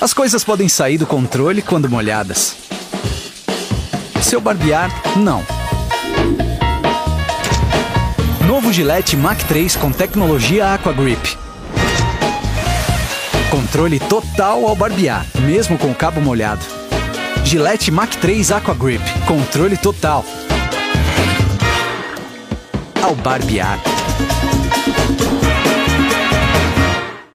As coisas podem sair do controle quando molhadas. Seu barbear, não. Novo Gillette Mac 3 com tecnologia Aqua Grip. Controle total ao barbear, mesmo com o cabo molhado. Gillette Mac 3 Aqua Grip. Controle total. Ao barbear.